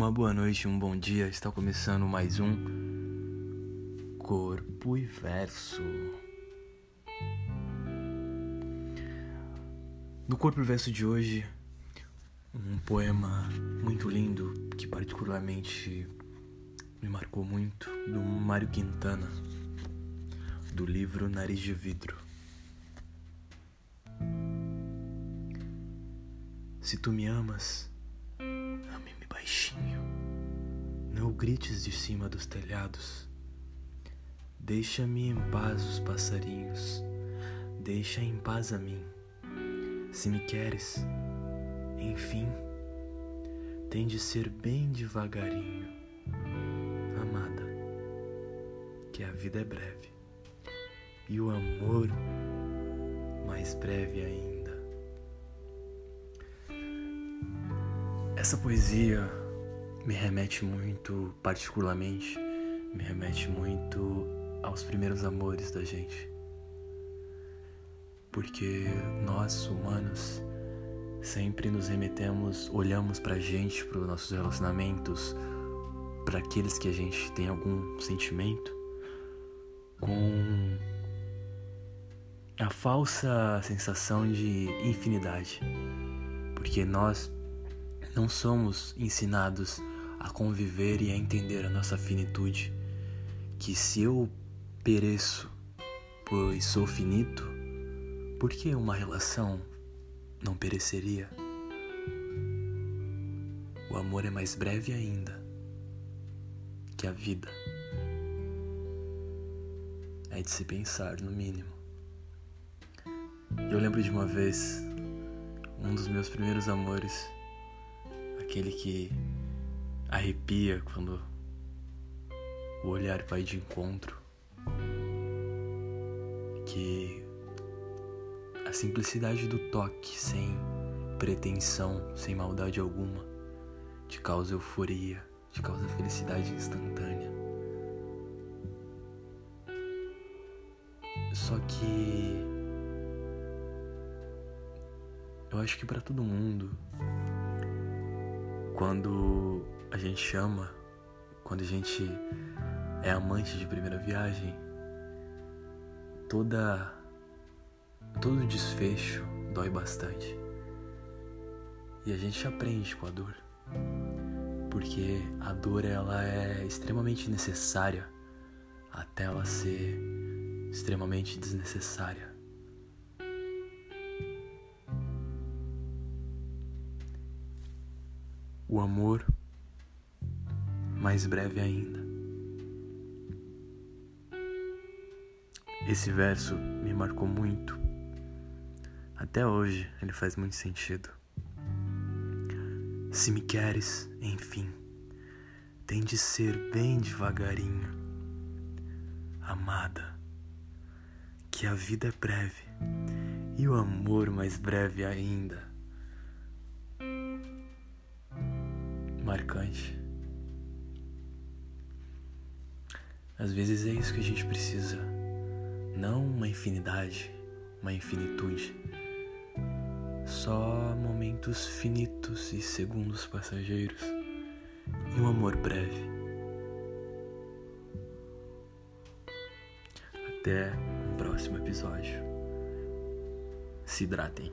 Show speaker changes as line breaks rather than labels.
Uma boa noite, um bom dia. Está começando mais um Corpo e Verso. No Corpo e Verso de hoje, um poema muito lindo que particularmente me marcou muito, do Mário Quintana, do livro Nariz de Vidro. Se tu me amas, ame-me baixinho. Grites de cima dos telhados. Deixa-me em paz os passarinhos. Deixa em paz a mim. Se me queres, enfim, tem de ser bem devagarinho, amada, que a vida é breve e o amor mais breve ainda. Essa poesia me remete muito, particularmente, me remete muito aos primeiros amores da gente. Porque nós, humanos, sempre nos remetemos, olhamos pra gente, para os nossos relacionamentos, para aqueles que a gente tem algum sentimento, com a falsa sensação de infinidade. Porque nós não somos ensinados a conviver e a entender a nossa finitude. Que se eu pereço, pois sou finito, por que uma relação não pereceria? O amor é mais breve ainda que a vida. É de se pensar, no mínimo. Eu lembro de uma vez, um dos meus primeiros amores, aquele que arrepia quando o olhar vai de encontro, que a simplicidade do toque, sem pretensão, sem maldade alguma, te causa euforia, te causa felicidade instantânea. Só que eu acho que para todo mundo, quando a gente ama, quando a gente é amante de primeira viagem, toda todo desfecho dói bastante. E a gente aprende com a dor. Porque a dor ela é extremamente necessária até ela ser extremamente desnecessária. O amor mais breve ainda. Esse verso me marcou muito. Até hoje ele faz muito sentido. Se me queres, enfim, tem de ser bem devagarinho, amada, que a vida é breve e o amor mais breve ainda. Marcante. Às vezes é isso que a gente precisa. Não uma infinidade, uma infinitude. Só momentos finitos e segundos passageiros. E um amor breve. Até o próximo episódio. Se hidratem.